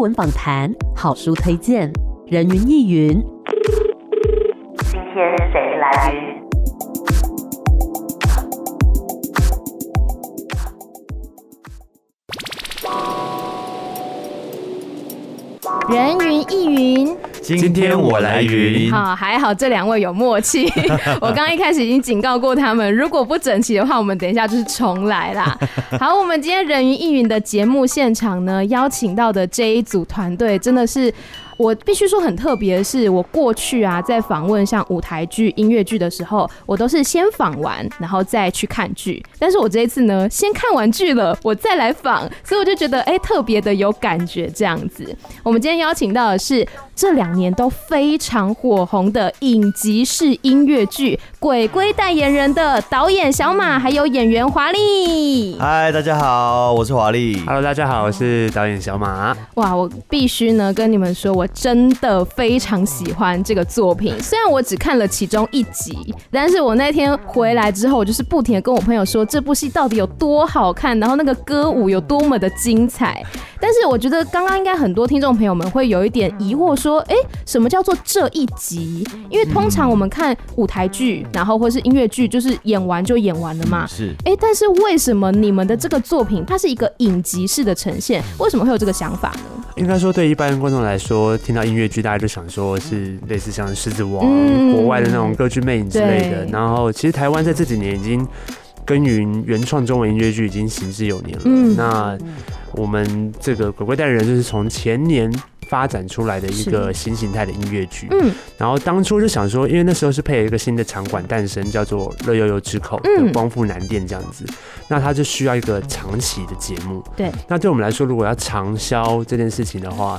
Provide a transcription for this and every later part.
文访谈、好书推荐、人云亦云。今天谁来云？人云亦云，今天我来云。好，还好这两位有默契。我刚刚一开始已经警告过他们，如果不整齐的话，我们等一下就是重来啦。好，我们今天人云亦云的节目现场呢，邀请到的这一组团队真的是。我必须说很特别的是，我过去啊在访问像舞台剧、音乐剧的时候，我都是先访完，然后再去看剧。但是我这一次呢，先看完剧了，我再来访，所以我就觉得哎、欸，特别的有感觉这样子。我们今天邀请到的是这两年都非常火红的影集式音乐剧《鬼鬼代言人》的导演小马，还有演员华丽。嗨，大家好，我是华丽。Hello，大家好，我是导演小马。哇，我必须呢跟你们说，我。真的非常喜欢这个作品，虽然我只看了其中一集，但是我那天回来之后，我就是不停的跟我朋友说这部戏到底有多好看，然后那个歌舞有多么的精彩。但是我觉得刚刚应该很多听众朋友们会有一点疑惑，说，哎，什么叫做这一集？因为通常我们看舞台剧，然后或是音乐剧，就是演完就演完了嘛。是。哎，但是为什么你们的这个作品它是一个影集式的呈现？为什么会有这个想法呢？应该说，对一般观众来说，听到音乐剧，大家就想说是类似像《狮子王》嗯、国外的那种歌剧魅影之类的。然后，其实台湾在这几年已经耕耘原创中文音乐剧，已经行之有年了。嗯、那我们这个《鬼鬼代理人》就是从前年。发展出来的一个新形态的音乐剧，嗯，然后当初就想说，因为那时候是配了一个新的场馆诞生，叫做乐悠悠之口的光复南店这样子，那它就需要一个长期的节目，对，那对我们来说，如果要长销这件事情的话，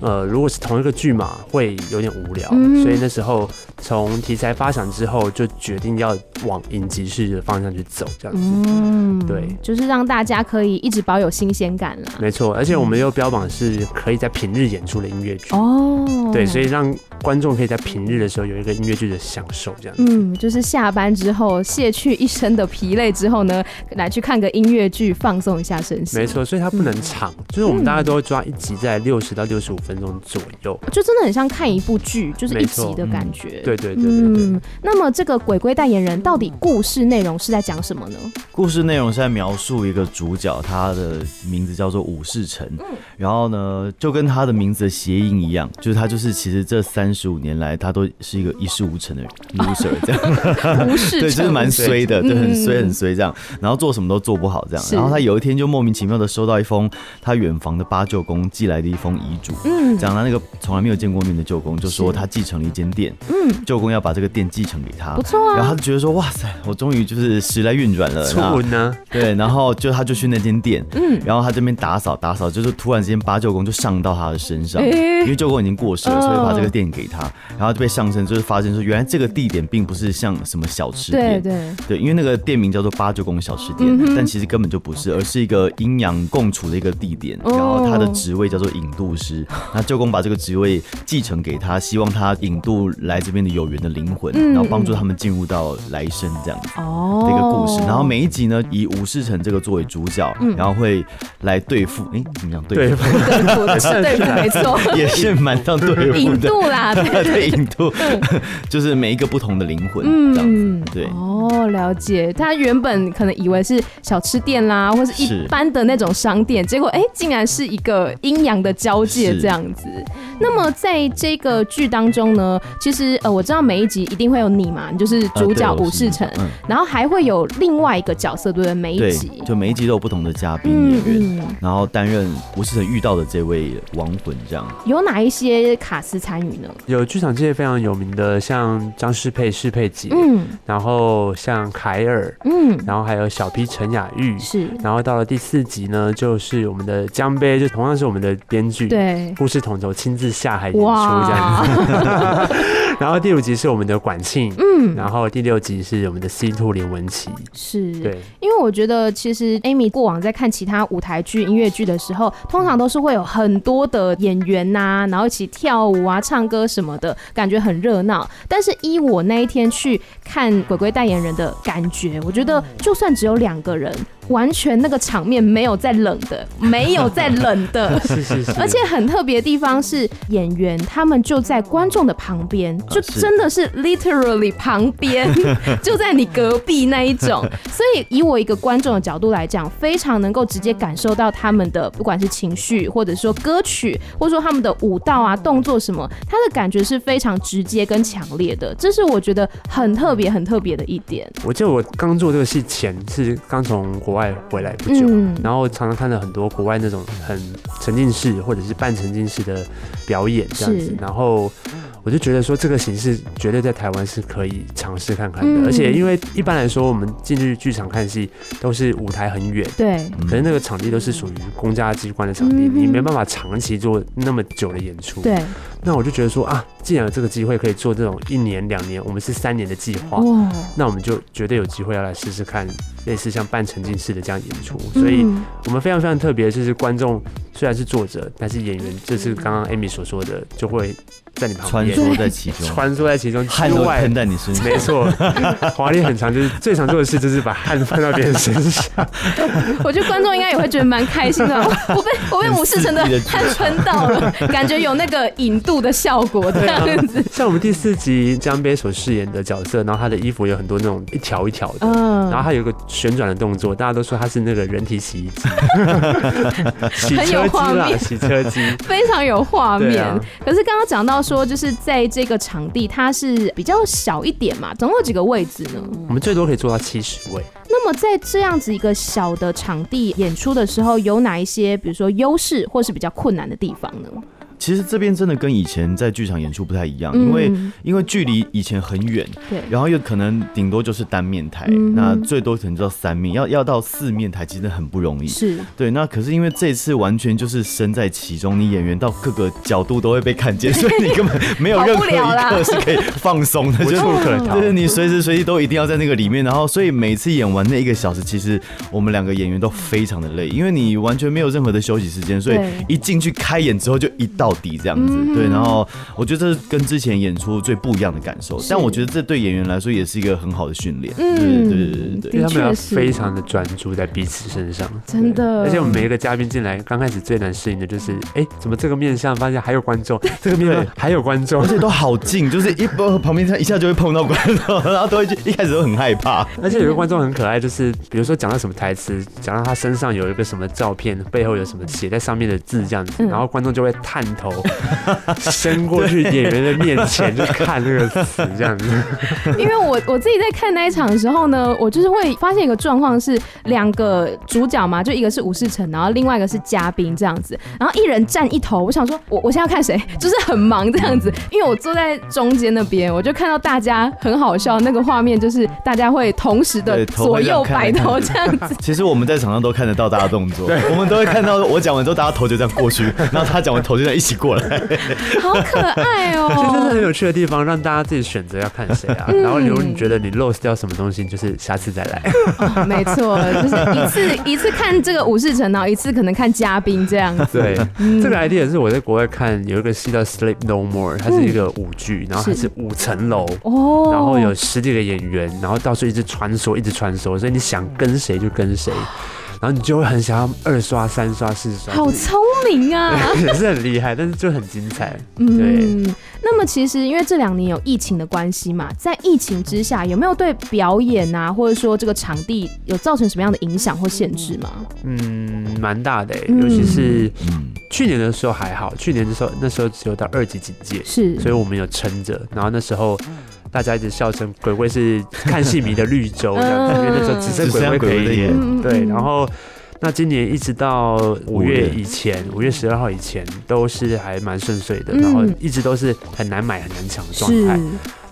呃，如果是同一个剧嘛，会有点无聊，所以那时候从题材发想之后，就决定要往影集式的方向去走，这样子，嗯，对，就是让大家可以一直保有新鲜感了，没错，而且我们又标榜是可以在平日演出的音乐剧。哦，对，所以让观众可以在平日的时候有一个音乐剧的享受，这样。子。嗯，就是下班之后卸去一身的疲累之后呢，来去看个音乐剧，放松一下身心。没错，所以它不能长，嗯、就是我们大概都会抓一集在六十到六十五分钟左右，就真的很像看一部剧，就是一集的感觉。对对对对，对，嗯，那么这个鬼鬼代言人到底故事内容是在讲什么呢？故事内容是在描述一个主角，他的名字叫做武士城，嗯、然后呢，就跟他的名字的谐音一样，就是他就是其实这三十五年来，他都是一个一事无成的 loser 这样，无事对，就是蛮衰的，对，很衰很衰这样，然后做什么都做不好这样，然后他有一天就莫名其妙的收到一封他远房的八舅公寄来的一封遗嘱，嗯，讲他那个从来没有见过面的舅公就说他继承了一间店，嗯，舅公要把这个店继承给他，不错啊，然后他就觉得说哇塞，我终于就是时来运转了，出呢，对，然后就他就去那间店，嗯，然后他这边打扫打扫，就是突然之间八舅公就上到他的身上。因为舅公已经过世了，所以把这个店给他，然后就被上身，就是发现说，原来这个地点并不是像什么小吃店，对对。对，因为那个店名叫做八舅公小吃店，但其实根本就不是，而是一个阴阳共处的一个地点。然后他的职位叫做引渡师，那舅公把这个职位继承给他，希望他引渡来这边的有缘的灵魂，然后帮助他们进入到来生这样子哦，这个故事。然后每一集呢，以吴世成这个作为主角，然后会来对付，哎，怎么样对付？对付，对付，没错。也是蛮像对付的，引渡啦，对，引渡，就是每一个不同的灵魂，这样子，对。哦，了解。他原本可能以为是小吃店啦，或是一般的那种商店，结果哎，竟然是一个阴阳的交界这样样子。那么在这个剧当中呢，其实呃，我知道每一集一定会有你嘛，你就是主角武士城，然后还会有另外一个角色，对不对？每一集。就每一集都有不同的嘉宾演员，然后担任武士成遇到的这位亡魂这样。有哪一些卡司参与呢？有剧场界非常有名的，像张世佩、世佩姐，嗯，然后像凯尔，嗯，然后还有小 P 陈雅玉，是，然后到了第四集呢，就是我们的江杯，就同样是我们的编剧，对，故事统筹亲自下海演出这样子。哇 然后第五集是我们的管庆，嗯，然后第六集是我们的 C Two 林文琪，是对，因为我觉得其实 Amy 过往在看其他舞台剧、音乐剧的时候，通常都是会有很多的演员呐、啊，然后一起跳舞啊、唱歌什么的，感觉很热闹。但是依我那一天去看《鬼鬼代言人》的感觉，我觉得就算只有两个人。完全那个场面没有在冷的，没有在冷的，是是是。而且很特别的地方是演员他们就在观众的旁边，就真的是 literally 旁边，就在你隔壁那一种。所以以我一个观众的角度来讲，非常能够直接感受到他们的不管是情绪，或者说歌曲，或者说他们的舞蹈啊、动作什么，他的感觉是非常直接跟强烈的。这是我觉得很特别、很特别的一点。我记得我刚做这个戏前是刚从国外回来不久，嗯、然后常常看到很多国外那种很沉浸式或者是半沉浸式的表演这样子，然后。我就觉得说这个形式绝对在台湾是可以尝试看看的，而且因为一般来说我们进去剧场看戏都是舞台很远，对，可是那个场地都是属于公家机关的场地，你没办法长期做那么久的演出，对。那我就觉得说啊，既然有这个机会可以做这种一年两年，我们是三年的计划，那我们就绝对有机会要来试试看类似像半沉浸式的这样演出，所以我们非常非常特别，就是观众虽然是作者，但是演员这是刚刚 Amy 所说的就会。在你旁边，穿梭在其中，穿梭在其中，汗都喷在你身上。没错，华丽很长，就是 最常做的事就是把汗喷到别人身上。我觉得观众应该也会觉得蛮开心的。我被我被武士城的汗喷到了，感觉有那个引渡的效果这样子。像我们第四集江杯所饰演的角色，然后他的衣服有很多那种一条一条的，嗯然后他有个旋转的动作，大家都说他是那个人体洗衣机，洗车机啦，洗车机，非常有画面。可是刚刚讲到。说就是在这个场地，它是比较小一点嘛，总共有几个位置呢？我们最多可以做到七十位。那么在这样子一个小的场地演出的时候，有哪一些比如说优势，或是比较困难的地方呢？其实这边真的跟以前在剧场演出不太一样，因为因为距离以前很远，对，然后又可能顶多就是单面台，那最多可能就到三面，要要到四面台，其实很不容易。是，对。那可是因为这次完全就是身在其中，你演员到各个角度都会被看见，所以你根本没有任何一刻是可以放松的，就是不可能。就是你随时随地都一定要在那个里面，然后所以每次演完那一个小时，其实我们两个演员都非常的累，因为你完全没有任何的休息时间，所以一进去开演之后就一到。到底这样子，对，然后我觉得这是跟之前演出最不一样的感受，但我觉得这对演员来说也是一个很好的训练，对对对对，因为他们要非常的专注在彼此身上，真的。而且我们每一个嘉宾进来，刚开始最难适应的就是，哎，怎么这个面相发现还有观众，这个面向还有观众，而且都好近，就是一旁边他一下就会碰到观众，然后都会一开始都很害怕。而且有个观众很可爱，就是比如说讲到什么台词，讲到他身上有一个什么照片，背后有什么写在上面的字这样子，然后观众就会探。头 伸过去演员的面前，就看那个词这样子。因为我我自己在看那一场的时候呢，我就是会发现一个状况是两个主角嘛，就一个是武士成，然后另外一个是嘉宾这样子，然后一人站一头。我想说，我我现在要看谁，就是很忙这样子。因为我坐在中间那边，我就看到大家很好笑，那个画面就是大家会同时的左右摆头 这样子。其实我们在场上都看得到大家动作，对，我们都会看到我讲完之后，大家头就这样过去，然后他讲完头就这样一起。过来，好可爱哦！这是很有趣的地方，让大家自己选择要看谁啊。然后，如果你觉得你 lost 掉什么东西，就是下次再来。哦、没错，就是一次一次看这个武士城，然后一次可能看嘉宾这样子。对，嗯、这个 idea 是我在国外看有一个戏叫 Sleep No More，它是一个舞剧，然后它是五层楼哦，然后有十几个演员，然后到处一直穿梭，一直穿梭，所以你想跟谁就跟谁。然后你就会很想要二刷、三刷、四刷，好聪明啊！也是很厉害，但是就很精彩。对。嗯，那么其实因为这两年有疫情的关系嘛，在疫情之下，有没有对表演啊，或者说这个场地有造成什么样的影响或限制吗？嗯，蛮大的，尤其是去年的时候还好，去年的时候那时候只有到二级警戒，是，所以我们有撑着。然后那时候。大家一直笑称鬼鬼是看戏迷的绿洲这样子，因为那时候只剩鬼鬼可以演。对，然后那今年一直到五月以前，五月。十二号以前都是还蛮顺遂的，然后一直都是很难买很难抢的状态。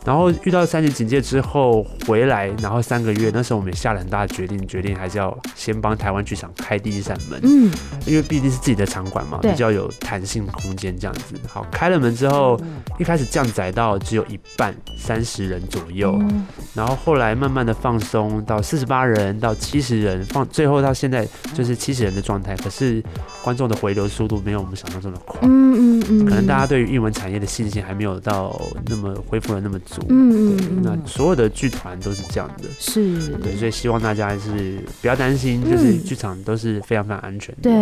然后遇到三级警戒之后回来，然后三个月，那时候我们也下了很大的决定，决定还是要先帮台湾剧场开第一扇门，嗯，因为毕竟是自己的场馆嘛，比较有弹性空间这样子。好，开了门之后，一开始降载到只有一半，三十人左右，然后后来慢慢的放松到四十八人到七十人，放最后到现在就是七十人的状态。可是观众的回流速度没有我们想象中的快，嗯嗯嗯，可能大家对于艺文产业的信心还没有到那么恢复的那么足。嗯嗯，那所有的剧团都是这样的，是，对，所以希望大家还是不要担心，就是剧场都是非常非常安全的。对，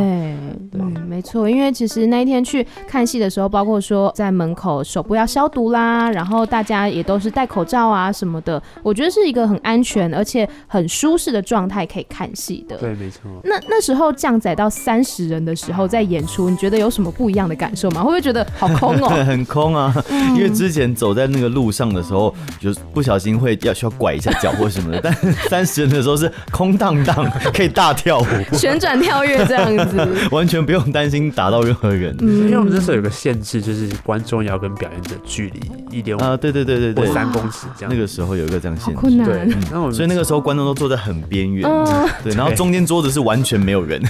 对，没错，因为其实那一天去看戏的时候，包括说在门口手部要消毒啦，然后大家也都是戴口罩啊什么的，我觉得是一个很安全而且很舒适的状态可以看戏的。对，没错。那那时候降载到三十人的时候，在演出，你觉得有什么不一样的感受吗？会觉得 好空哦？很空啊，因为之前走在那个路上的时候，就不小心会要需要拐一下脚或什么的，但三十人的时候是空荡荡，可以大跳舞、旋转跳跃这样子，完全不用担心打到任何人。嗯，因为我们这时候有个限制，就是观众要跟表演者距离一点五啊，对对对对对，三公尺这样。那个时候有一个这样限制，困难。对，然后所以那个时候观众都坐在很边缘，对，然后中间桌子是完全没有人。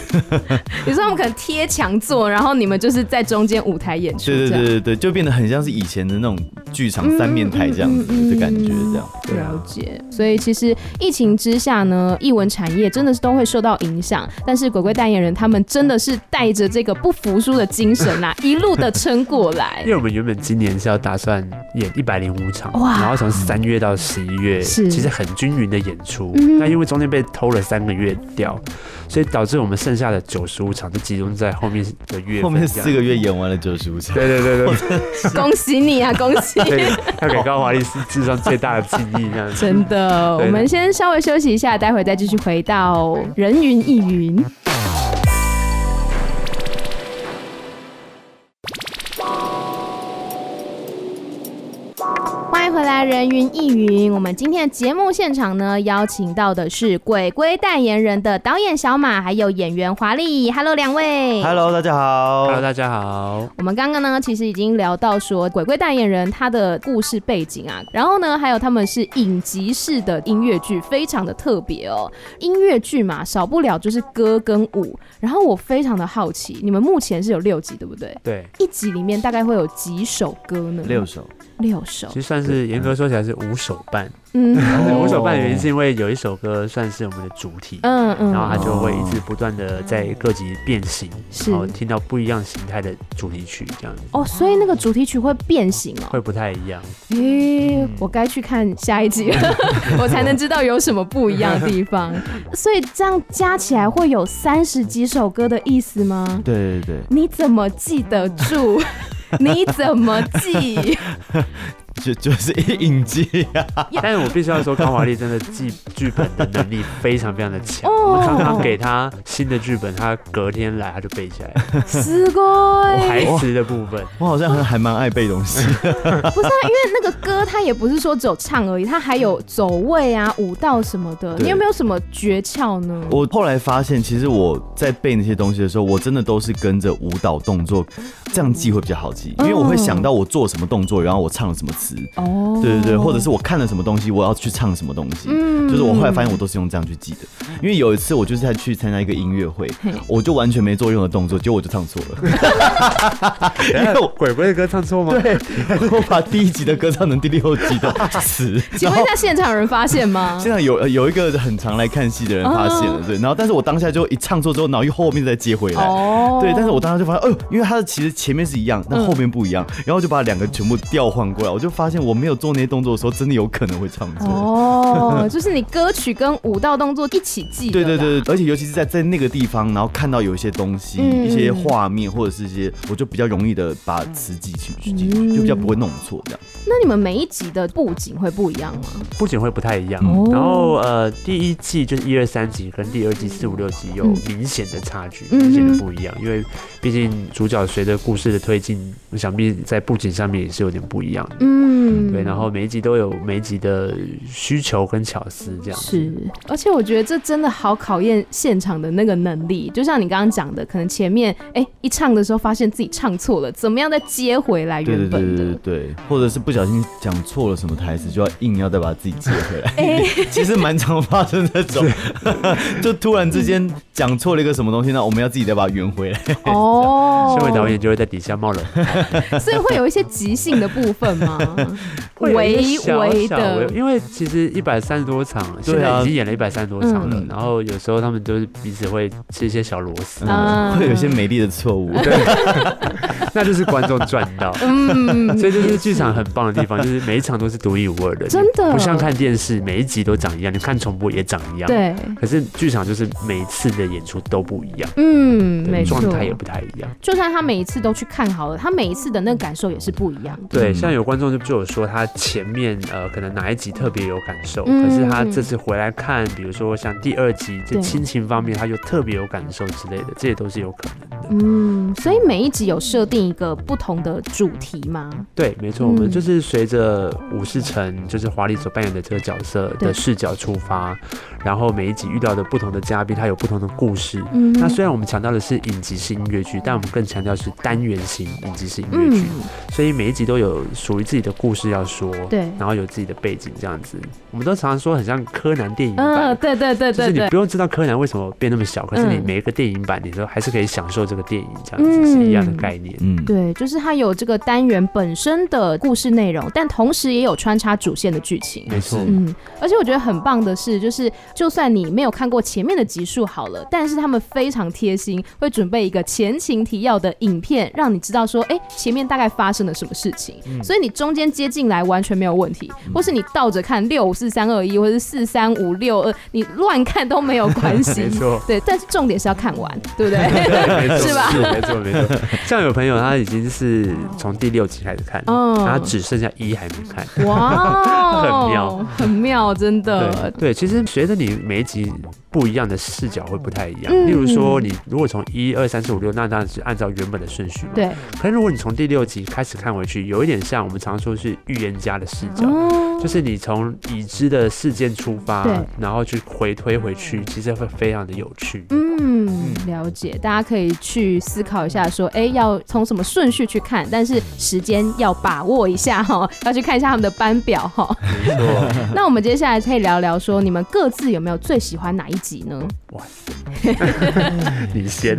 有时候我们可能贴墙坐，然后你们就是在中间舞台演出，对对对对对，就变得很像是以前的那种剧场三面台这样子的感觉，这样。了解。所以其实疫情之下呢，艺文产业真的是都会受到影响，但是鬼鬼代言人他们真的是带着这个不服输的精神呐，一路的撑过来。因为我们原本今年是要打算演一百零五场，哇，然后从三月到十一月，是其实很均匀的演出，那因为中间被偷了三个月掉，所以导致我们剩下的九十五场就集中在后面的月，后面四个月演完了九十对对对对，恭喜你啊，恭喜！要给高华丽是致上最大的敬意，这样真的。我们先稍微休息一下，待会再继续回到人云亦云。回来人云亦云，我们今天的节目现场呢，邀请到的是鬼鬼代言人的导演小马，还有演员华丽。Hello，两位。Hello，大家好。Hello，大家好。我们刚刚呢，其实已经聊到说鬼鬼代言人他的故事背景啊，然后呢，还有他们是影集式的音乐剧，非常的特别哦。音乐剧嘛，少不了就是歌跟舞。然后我非常的好奇，你们目前是有六集，对不对？对。一集里面大概会有几首歌呢？六首。六首，其实算是严格说起来是五首半。嗯，五首半的原因是因为有一首歌算是我们的主题，嗯嗯，然后它就会一直不断的在各级变形，然后听到不一样形态的主题曲这样子。哦，所以那个主题曲会变形哦，会不太一样。咦，我该去看下一集了，我才能知道有什么不一样的地方。所以这样加起来会有三十几首歌的意思吗？对对对。你怎么记得住？你怎么记？就 就是影记啊，但是我必须要说，康华丽真的记剧本的能力非常非常的强。我们常常给他新的剧本，他隔天来他就背起来了。是的，台词的部分，我好像还还蛮爱背东西。不是啊，因为那个歌他也不是说只有唱而已，他还有走位啊、舞蹈什么的。你有没有什么诀窍呢？我后来发现，其实我在背那些东西的时候，我真的都是跟着舞蹈动作，这样记会比较好记，因为我会想到我做什么动作，然后我唱了什么词。哦，对对对，或者是我看了什么东西，我要去唱什么东西，嗯，就是我后来发现我都是用这样去记的。因为有一次我就是在去参加一个音乐会，我就完全没做任何动作，结果我就唱错了。因为我鬼鬼的歌唱错吗？对，我把第一集的歌唱成第六集的 词。请问一下，现场有人发现吗？现场有有一个很常来看戏的人发现了，对。然后，但是我当下就一唱错之后，脑后又后面再接回来。哦，对。但是我当时就发现，哦，因为他的其实前面是一样，但后面不一样，然后就把两个全部调换过来，我就发现我没有做那些动作的时候，真的有可能会唱错。哦，就是你歌曲跟舞蹈动作一起记。对对对，而且尤其是在在那个地方，然后看到有一些东西、嗯、一些画面或者是一些，我就比较容易的把词记起去，就比较不会弄错这样。那你们每一集的布景会不一样吗？布景会不太一样。嗯、然后呃，第一季就是一二三集跟第二季四五六集有明显的差距，明显的不一样，因为毕竟主角随着故事的推进，我想必在布景上面也是有点不一样的。嗯，对。然后每一集都有每一集的需求跟巧思这样。是，而且我觉得这真的好考验现场的那个能力，就像你刚刚讲的，可能前面哎、欸、一唱的时候发现自己唱错了，怎么样再接回来原本的？对对对对，或者是不小心讲错了什么台词，就要硬要再把自己接回来。哎，其实蛮常发生这种，就突然之间讲错了一个什么东西，那我们要自己再把它圆回来。哦，身为导演就会在底下冒冷汗，所以会有一些即兴的部分吗？微微的，因为其实一百三十多场，现在已经演了一百三十多场了，然后有时候他们都是彼此会吃一些小螺丝，会有一些美丽的错误，对，那就是观众赚到，嗯，所以这是剧场很棒的地方，就是每一场都是独一无二的，真的，不像看电视每一集都长一样，你看重播也长一样，对，可是剧场就是每一次的演出都不一样，嗯，没错，状态也不太一样，就算他每一次都去看好了，他每一次的那个感受也是不一样，对，像有观众就就有说他前面呃可能哪一集特别有感受，可是他这次回来看，比如说像第二集这亲情方面，他就特别有感受之类的，这些都是有可能的。嗯，所以每一集有设定一个不同的主题吗？对，没错，我们就是随着武士城就是华丽所扮演的这个角色的视角出发，然后每一集遇到的不同的嘉宾，他有不同的故事。嗯，那虽然我们强调的是影集式音乐剧，但我们更强调是单元型影集式音乐剧，所以每一集都有属于自己的故事要说。对，然后有自己的背景这样子，我们都常常说很像柯南电影版。嗯，对对对对，就是你不用知道柯南为什么变那么小，可是你每一个电影版，你都还是可以享受这个电影这样子是一样的概念。嗯，对，就是它有这个单元本身的故事内容，但同时也有穿插主线的剧情。没错，嗯，而且我觉得很棒的是，就是就算你没有看过前面的集数好了，但是他们非常贴心，会准备一个前情提要的影片，让你知道说，哎，前面大概发生了什么事情，所以你中间接进来完全没有问题。或是你倒着看六五四三二一，或是四三五六二，你乱看都没有关系。没错，对，但是重点是要看完，对不对？是吧？没错，没错。像有朋友他已经是从第六集开始看，嗯，他只剩下一还没看。哇，很妙，很妙，真的。对，其实随着你每一集不一样的视角会不太一样。例如说，你如果从一二三四五六，那当然是按照原本的顺序嘛。对。可是如果你从第六集开始看回去，有一点像我们常说是预言家的视角。就是你从已知的事件出发，然后去回推回去，其实会非常的有趣。嗯，了解，大家可以去思考一下，说，哎，要从什么顺序去看，但是时间要把握一下哈，要去看一下他们的班表哈。没错。那我们接下来可以聊聊说，你们各自有没有最喜欢哪一集呢？哇塞，你先。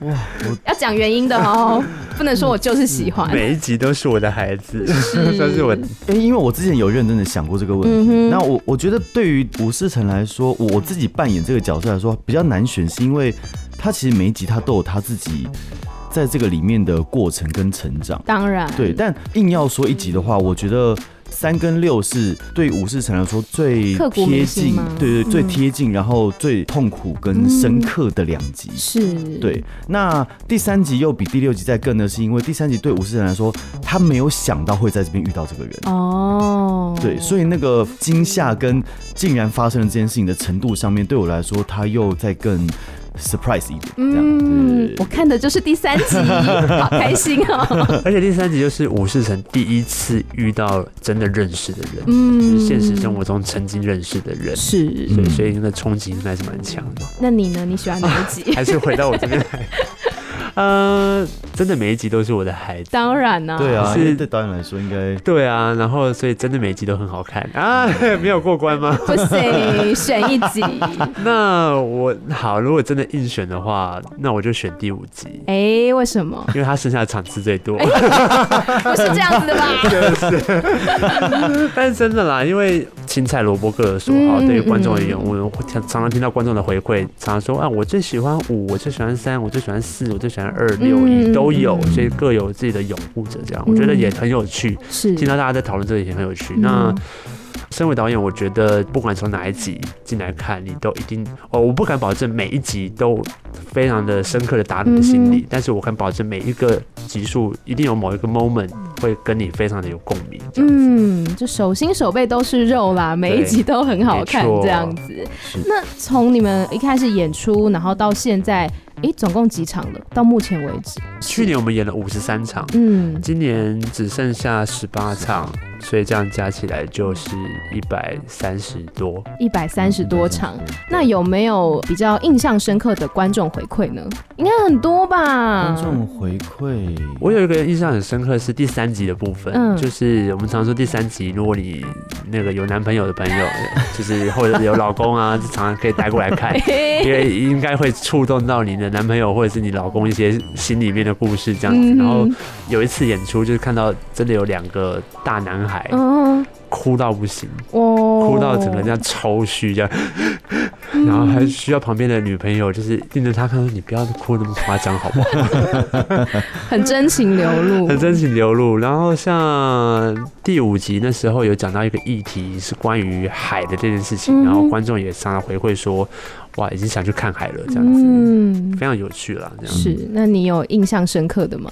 哇，要讲原因的哦，不能说我就是喜欢。每一集都是我的孩子，算是我。哎，因为我之前有认真的想过这个问题。那我我觉得对于吴世成来说，我自己扮演这个角色来说比较难选，是因为他其实每一集他都有他自己在这个里面的过程跟成长。当然，对。但硬要说一集的话，我觉得。三跟六是对武士城来说最贴近，对对，最贴近，然后最痛苦跟深刻的两集。是，对。那第三集又比第六集再更的是，因为第三集对武士城来说，他没有想到会在这边遇到这个人。哦。对，所以那个惊吓跟竟然发生了这件事情的程度上面，对我来说，他又在更。Surprise 一点，嗯，我看的就是第三集，好开心哦！而且第三集就是武士城第一次遇到真的认识的人，嗯，就是现实生活中曾经认识的人，是，所以所以那个冲击应该是蛮强的。那你呢？你喜欢哪一集？还是回到我这边来？呃，真的每一集都是我的孩子，当然呢，对啊，是对导演来说应该对啊，然后所以真的每一集都很好看啊，没有过关吗？不行，选一集。那我好，如果真的硬选的话，那我就选第五集。哎，为什么？因为他剩下的场次最多。不是这样子的吧？就是，但是真的啦，因为青菜萝卜各有所好，对于观众而言，我常常听到观众的回馈，常常说啊，我最喜欢五，我最喜欢三，我最喜欢四，我最喜欢。二六一都有，所以各有自己的拥护者，这样我觉得也很有趣。是听到大家在讨论这个也很有趣。那身为导演，我觉得不管从哪一集进来看，你都一定哦，我不敢保证每一集都非常的深刻的打你的心里，但是我敢保证每一个集数一定有某一个 moment 会跟你非常的有共鸣。嗯，就手心手背都是肉啦，每一集都很好看这样子。那从你们一开始演出，然后到现在。哎，总共几场了？到目前为止，去年我们演了五十三场，嗯，今年只剩下十八场，所以这样加起来就是一百三十多，一百三十多场。那有没有比较印象深刻的观众回馈呢？应该很多吧。观众回馈，我有一个印象很深刻是第三集的部分，嗯，就是我们常说第三集，如果你那个有男朋友的朋友，就是或者是有老公啊，就常常可以带过来看，因为应该会触动到你的男朋友或者是你老公一些心里面的故事这样子。然后有一次演出，就是看到真的有两个大男孩，哭到不行，哭到整个这样抽虚这样。然后还需要旁边的女朋友，就是盯着他看，说：“你不要哭那么夸张，好不好？” 很真情流露，很真情流露。然后像第五集那时候有讲到一个议题是关于海的这件事情，然后观众也常常回馈说：“哇，已经想去看海了，这样子，嗯，非常有趣了。”这样是。那你有印象深刻的吗？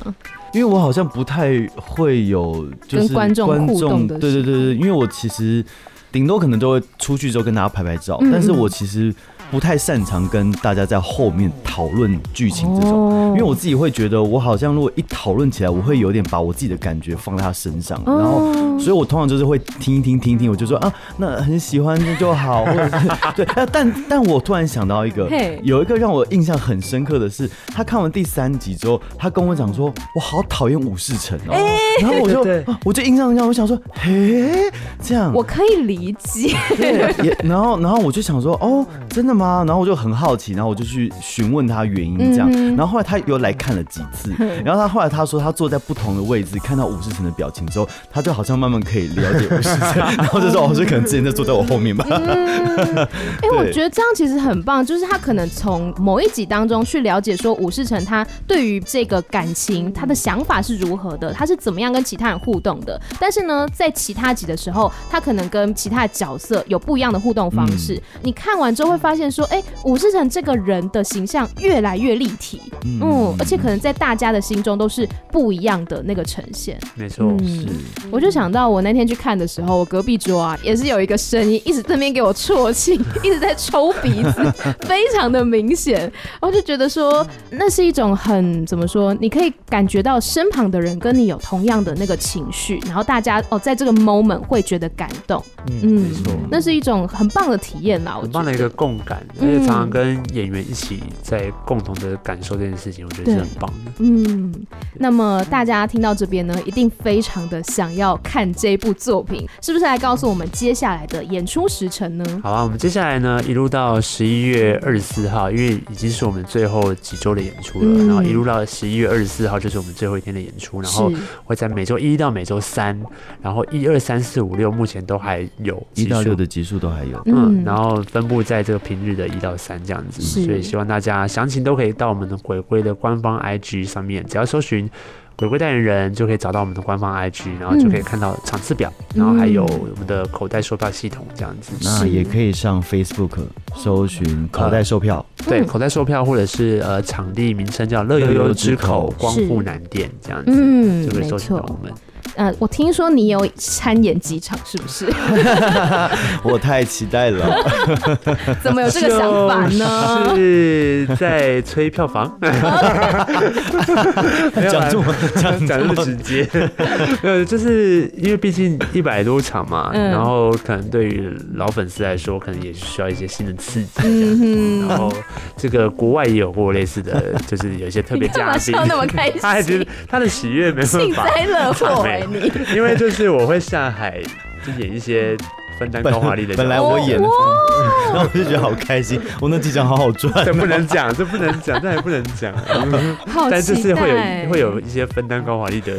因为我好像不太会有就是观众互动的，对对对对，因为我其实。顶多可能都会出去之后跟大家拍拍照，但是我其实。不太擅长跟大家在后面讨论剧情这种，因为我自己会觉得，我好像如果一讨论起来，我会有点把我自己的感觉放在他身上，然后，所以我通常就是会听一听，听一听，我就说啊，那很喜欢就好，或者是对，但但我突然想到一个，有一个让我印象很深刻的是，他看完第三集之后，他跟我讲说，我好讨厌武士城哦，然后我就我就印象让我想说，嘿，这样。我可以理解，对，也然后然后我就想说，哦，真的吗？然后我就很好奇，然后我就去询问他原因，这样。然后后来他又来看了几次，然后他后来他说他坐在不同的位置，看到武士成的表情之后，他就好像慢慢可以了解武士城，然后就说：“哦，是可能之前在坐在我后面吧。”哎，我觉得这样其实很棒，就是他可能从某一集当中去了解说武士成他对于这个感情他的想法是如何的，他是怎么样跟其他人互动的。但是呢，在其他集的时候，他可能跟其他的角色有不一样的互动方式。你看完之后会发现。说，哎、欸，武士城这个人的形象越来越立体，嗯，嗯，而且可能在大家的心中都是不一样的那个呈现。没错，嗯、是。我就想到我那天去看的时候，我隔壁桌啊也是有一个声音一直在那边给我啜泣，一直在抽鼻子，非常的明显。我就觉得说，那是一种很怎么说，你可以感觉到身旁的人跟你有同样的那个情绪，然后大家哦在这个 moment 会觉得感动。嗯，嗯没错，那是一种很棒的体验啦，我觉得。很棒的一个共感。而且常常跟演员一起在共同的感受这件事情，我觉得是很棒的。嗯，那么大家听到这边呢，一定非常的想要看这部作品，是不是来告诉我们接下来的演出时程呢？好啊，我们接下来呢，一路到十一月二十四号，因为已经是我们最后几周的演出了，嗯、然后一路到十一月二十四号就是我们最后一天的演出，然后会在每周一到每周三，然后一二三四五六目前都还有一到六的集数都还有，嗯，然后分布在这个平日的一到三这样子，所以希望大家详情都可以到我们的鬼鬼的官方 IG 上面，只要搜寻“鬼鬼代言人”就可以找到我们的官方 IG，然后就可以看到场次表，然后还有我们的口袋售票系统这样子。那也可以上 Facebook 搜寻口袋售票，对，口袋售票或者是呃场地名称叫乐悠悠之口光复南店这样子，嗯，就可以搜寻到我们。呃，我听说你有参演几场，是不是？我太期待了。怎么有这个想法呢？是在催票房。讲这么讲讲这么直接，呃，就是因为毕竟一百多场嘛，嗯、然后可能对于老粉丝来说，可能也需要一些新的刺激。嗯。然后这个国外也有过类似的，就是有一些特别嘉宾。笑那么开心？他还觉得他的喜悦没办法。幸灾乐祸。因为就是我会下海，就演一些。分担高华丽的，本来我演的，然后我就觉得好开心。我那几张好好赚，这不能讲，这不能讲，这还不能讲。但就是会有会有一些分担高华丽的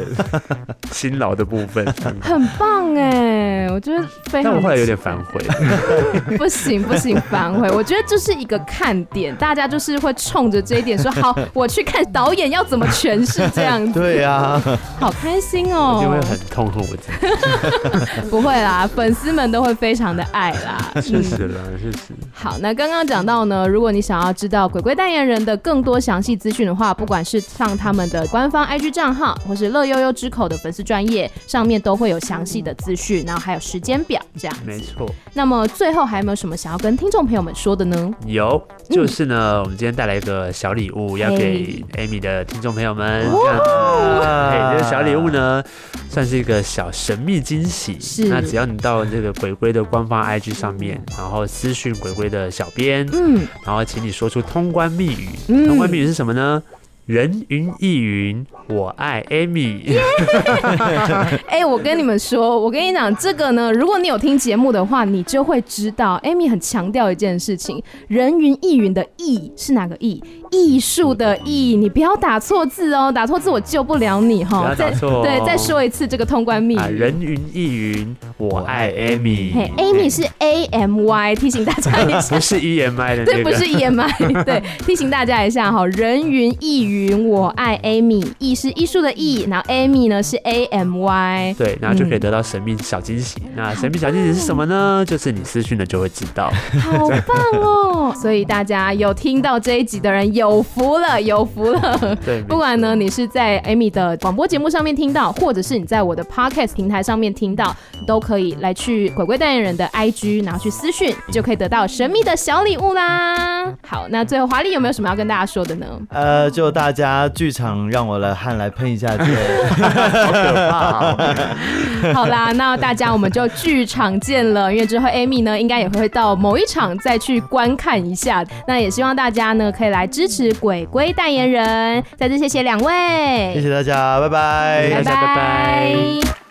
辛劳的部分，很棒哎，我觉得非常。但我后来有点反悔，不行不行，反悔。我觉得这是一个看点，大家就是会冲着这一点说好，我去看导演要怎么诠释这样子。对呀，好开心哦，因为很痛恨我自己。不会啦，粉丝们都会。非常的爱啦，是是啦，是是。好，那刚刚讲到呢，如果你想要知道鬼鬼代言人的更多详细资讯的话，不管是上他们的官方 IG 账号，或是乐悠悠之口的粉丝专业上面，都会有详细的资讯，然后还有时间表这样。没错。那么最后还有没有什么想要跟听众朋友们说的呢？有，就是呢，我们今天带来一个小礼物要给 Amy 的听众朋友们。哇！这个小礼物呢。算是一个小神秘惊喜。是，那只要你到这个鬼鬼的官方 IG 上面，然后私讯鬼鬼的小编，嗯，然后请你说出通关密语。嗯，通关密语是什么呢？人云亦云，我爱 Amy。哎、欸，我跟你们说，我跟你讲，这个呢，如果你有听节目的话，你就会知道，Amy 很强调一件事情：人云亦云的“亦”是哪个“亦”？艺术的“艺”，你不要打错字哦，打错字我救不了你哦。对，再说一次这个通关密语：人云亦云，我爱 Amy。嘿，Amy 是 A M Y，提醒大家一下。不是 E M I 的、那个。对，不是 E M I。对，提醒大家一下哈，人云亦云。云，我爱 Amy，艺是艺术的艺，然后 Amy 呢是 A M Y，对，然后就可以得到神秘小惊喜。嗯、那神秘小惊喜是什么呢？就是你私讯了就会知道。好棒哦！所以大家有听到这一集的人有福了，有福了。对，不管呢你是在 Amy 的广播节目上面听到，或者是你在我的 Podcast 平台上面听到，都可以来去鬼鬼代言人的 IG，然后去私讯，就可以得到神秘的小礼物啦。好，那最后华丽有没有什么要跟大家说的呢？呃，就大。家剧场让我来汗来喷一下，好可怕、哦！好啦，那大家我们就剧场见了，因为之后 Amy 呢应该也会到某一场再去观看一下。那也希望大家呢可以来支持鬼鬼代言人。再次谢谢两位，谢谢大家，拜拜，拜拜，拜拜。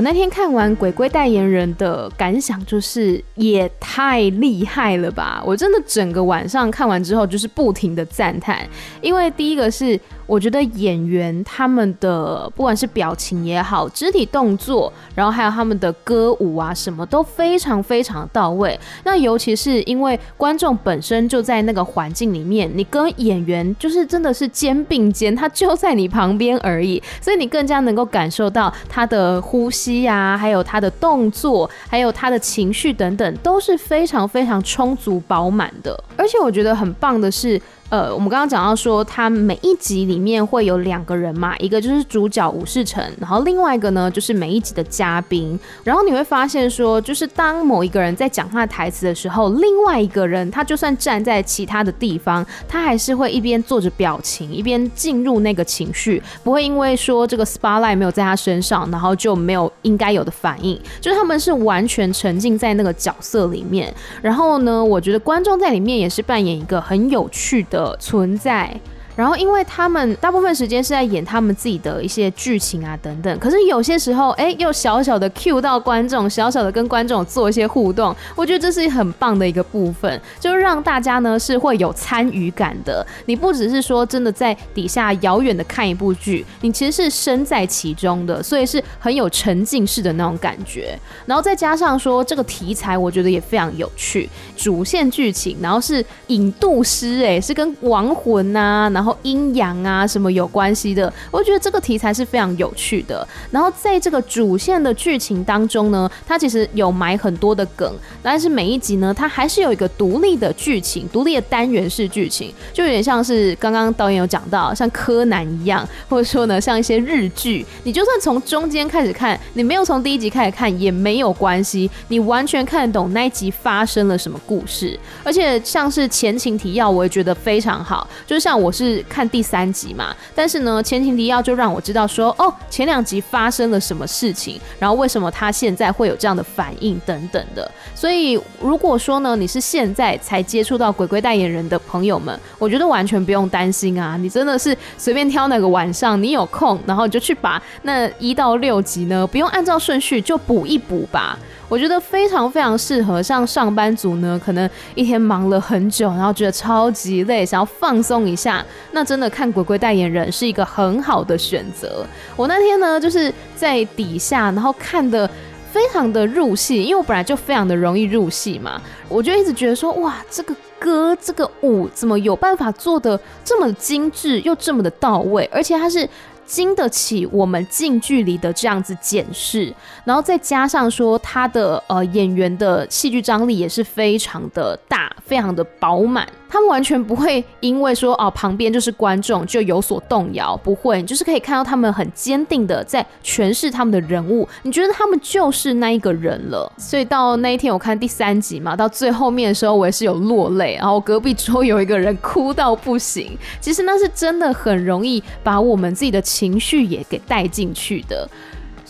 我那天看完鬼鬼代言人的感想，就是也太厉害了吧！我真的整个晚上看完之后，就是不停的赞叹，因为第一个是。我觉得演员他们的不管是表情也好，肢体动作，然后还有他们的歌舞啊，什么都非常非常到位。那尤其是因为观众本身就在那个环境里面，你跟演员就是真的是肩并肩，他就在你旁边而已，所以你更加能够感受到他的呼吸啊，还有他的动作，还有他的情绪等等，都是非常非常充足饱满的。而且我觉得很棒的是。呃，我们刚刚讲到说，他每一集里面会有两个人嘛，一个就是主角武士城，然后另外一个呢就是每一集的嘉宾。然后你会发现说，就是当某一个人在讲他的台词的时候，另外一个人他就算站在其他的地方，他还是会一边做着表情，一边进入那个情绪，不会因为说这个 spotlight 没有在他身上，然后就没有应该有的反应。就是他们是完全沉浸在那个角色里面。然后呢，我觉得观众在里面也是扮演一个很有趣的。的存在。然后，因为他们大部分时间是在演他们自己的一些剧情啊等等，可是有些时候，哎，又小小的 cue 到观众，小小的跟观众做一些互动，我觉得这是很棒的一个部分，就让大家呢是会有参与感的。你不只是说真的在底下遥远的看一部剧，你其实是身在其中的，所以是很有沉浸式的那种感觉。然后再加上说这个题材，我觉得也非常有趣，主线剧情，然后是引渡师，哎，是跟亡魂啊，然后。阴阳啊，什么有关系的？我觉得这个题材是非常有趣的。然后在这个主线的剧情当中呢，它其实有埋很多的梗，但是每一集呢，它还是有一个独立的剧情，独立的单元式剧情，就有点像是刚刚导演有讲到，像柯南一样，或者说呢，像一些日剧，你就算从中间开始看，你没有从第一集开始看也没有关系，你完全看得懂那一集发生了什么故事。而且像是前情提要，我也觉得非常好，就像我是。看第三集嘛，但是呢，前情提要就让我知道说，哦，前两集发生了什么事情，然后为什么他现在会有这样的反应等等的。所以如果说呢，你是现在才接触到鬼鬼代言人的朋友们，我觉得完全不用担心啊，你真的是随便挑哪个晚上，你有空，然后你就去把那一到六集呢，不用按照顺序就补一补吧。我觉得非常非常适合，像上班族呢，可能一天忙了很久，然后觉得超级累，想要放松一下，那真的看鬼鬼代言人是一个很好的选择。我那天呢，就是在底下，然后看得非常的入戏，因为我本来就非常的容易入戏嘛，我就一直觉得说，哇，这个歌这个舞怎么有办法做得这么精致又这么的到位，而且它是。经得起我们近距离的这样子检视，然后再加上说他的呃演员的戏剧张力也是非常的大，非常的饱满。他们完全不会因为说哦旁边就是观众就有所动摇，不会，你就是可以看到他们很坚定的在诠释他们的人物，你觉得他们就是那一个人了。所以到那一天我看第三集嘛，到最后面的时候我也是有落泪，然后隔壁桌有一个人哭到不行。其实那是真的很容易把我们自己的情绪也给带进去的。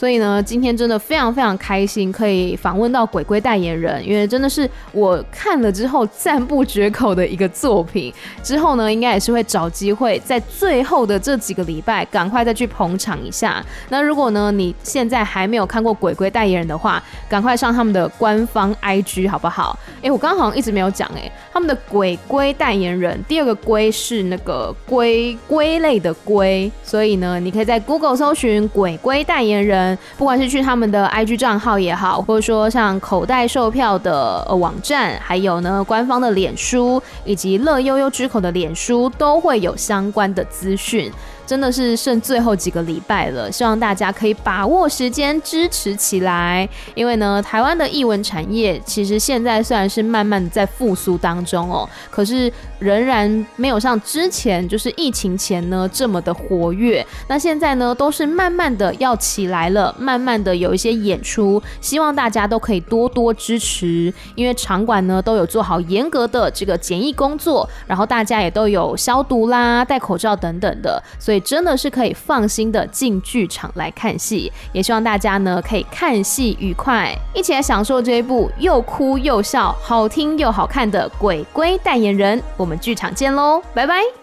所以呢，今天真的非常非常开心，可以访问到鬼龟代言人，因为真的是我看了之后赞不绝口的一个作品。之后呢，应该也是会找机会在最后的这几个礼拜，赶快再去捧场一下。那如果呢，你现在还没有看过鬼龟代言人的话，赶快上他们的官方 IG 好不好？哎、我刚刚好像一直没有讲，哎，他们的鬼龟代言人，第二个龟是那个龟龟类的龟，所以呢，你可以在 Google 搜寻鬼龟代言人。不管是去他们的 IG 账号也好，或者说像口袋售票的网站，还有呢官方的脸书，以及乐悠悠之口的脸书，都会有相关的资讯。真的是剩最后几个礼拜了，希望大家可以把握时间支持起来。因为呢，台湾的艺文产业其实现在虽然是慢慢的在复苏当中哦，可是仍然没有像之前就是疫情前呢这么的活跃。那现在呢，都是慢慢的要起来了，慢慢的有一些演出，希望大家都可以多多支持。因为场馆呢都有做好严格的这个检疫工作，然后大家也都有消毒啦、戴口罩等等的，所以。真的是可以放心的进剧场来看戏，也希望大家呢可以看戏愉快，一起来享受这一部又哭又笑、好听又好看的《鬼鬼代言人》。我们剧场见喽，拜拜。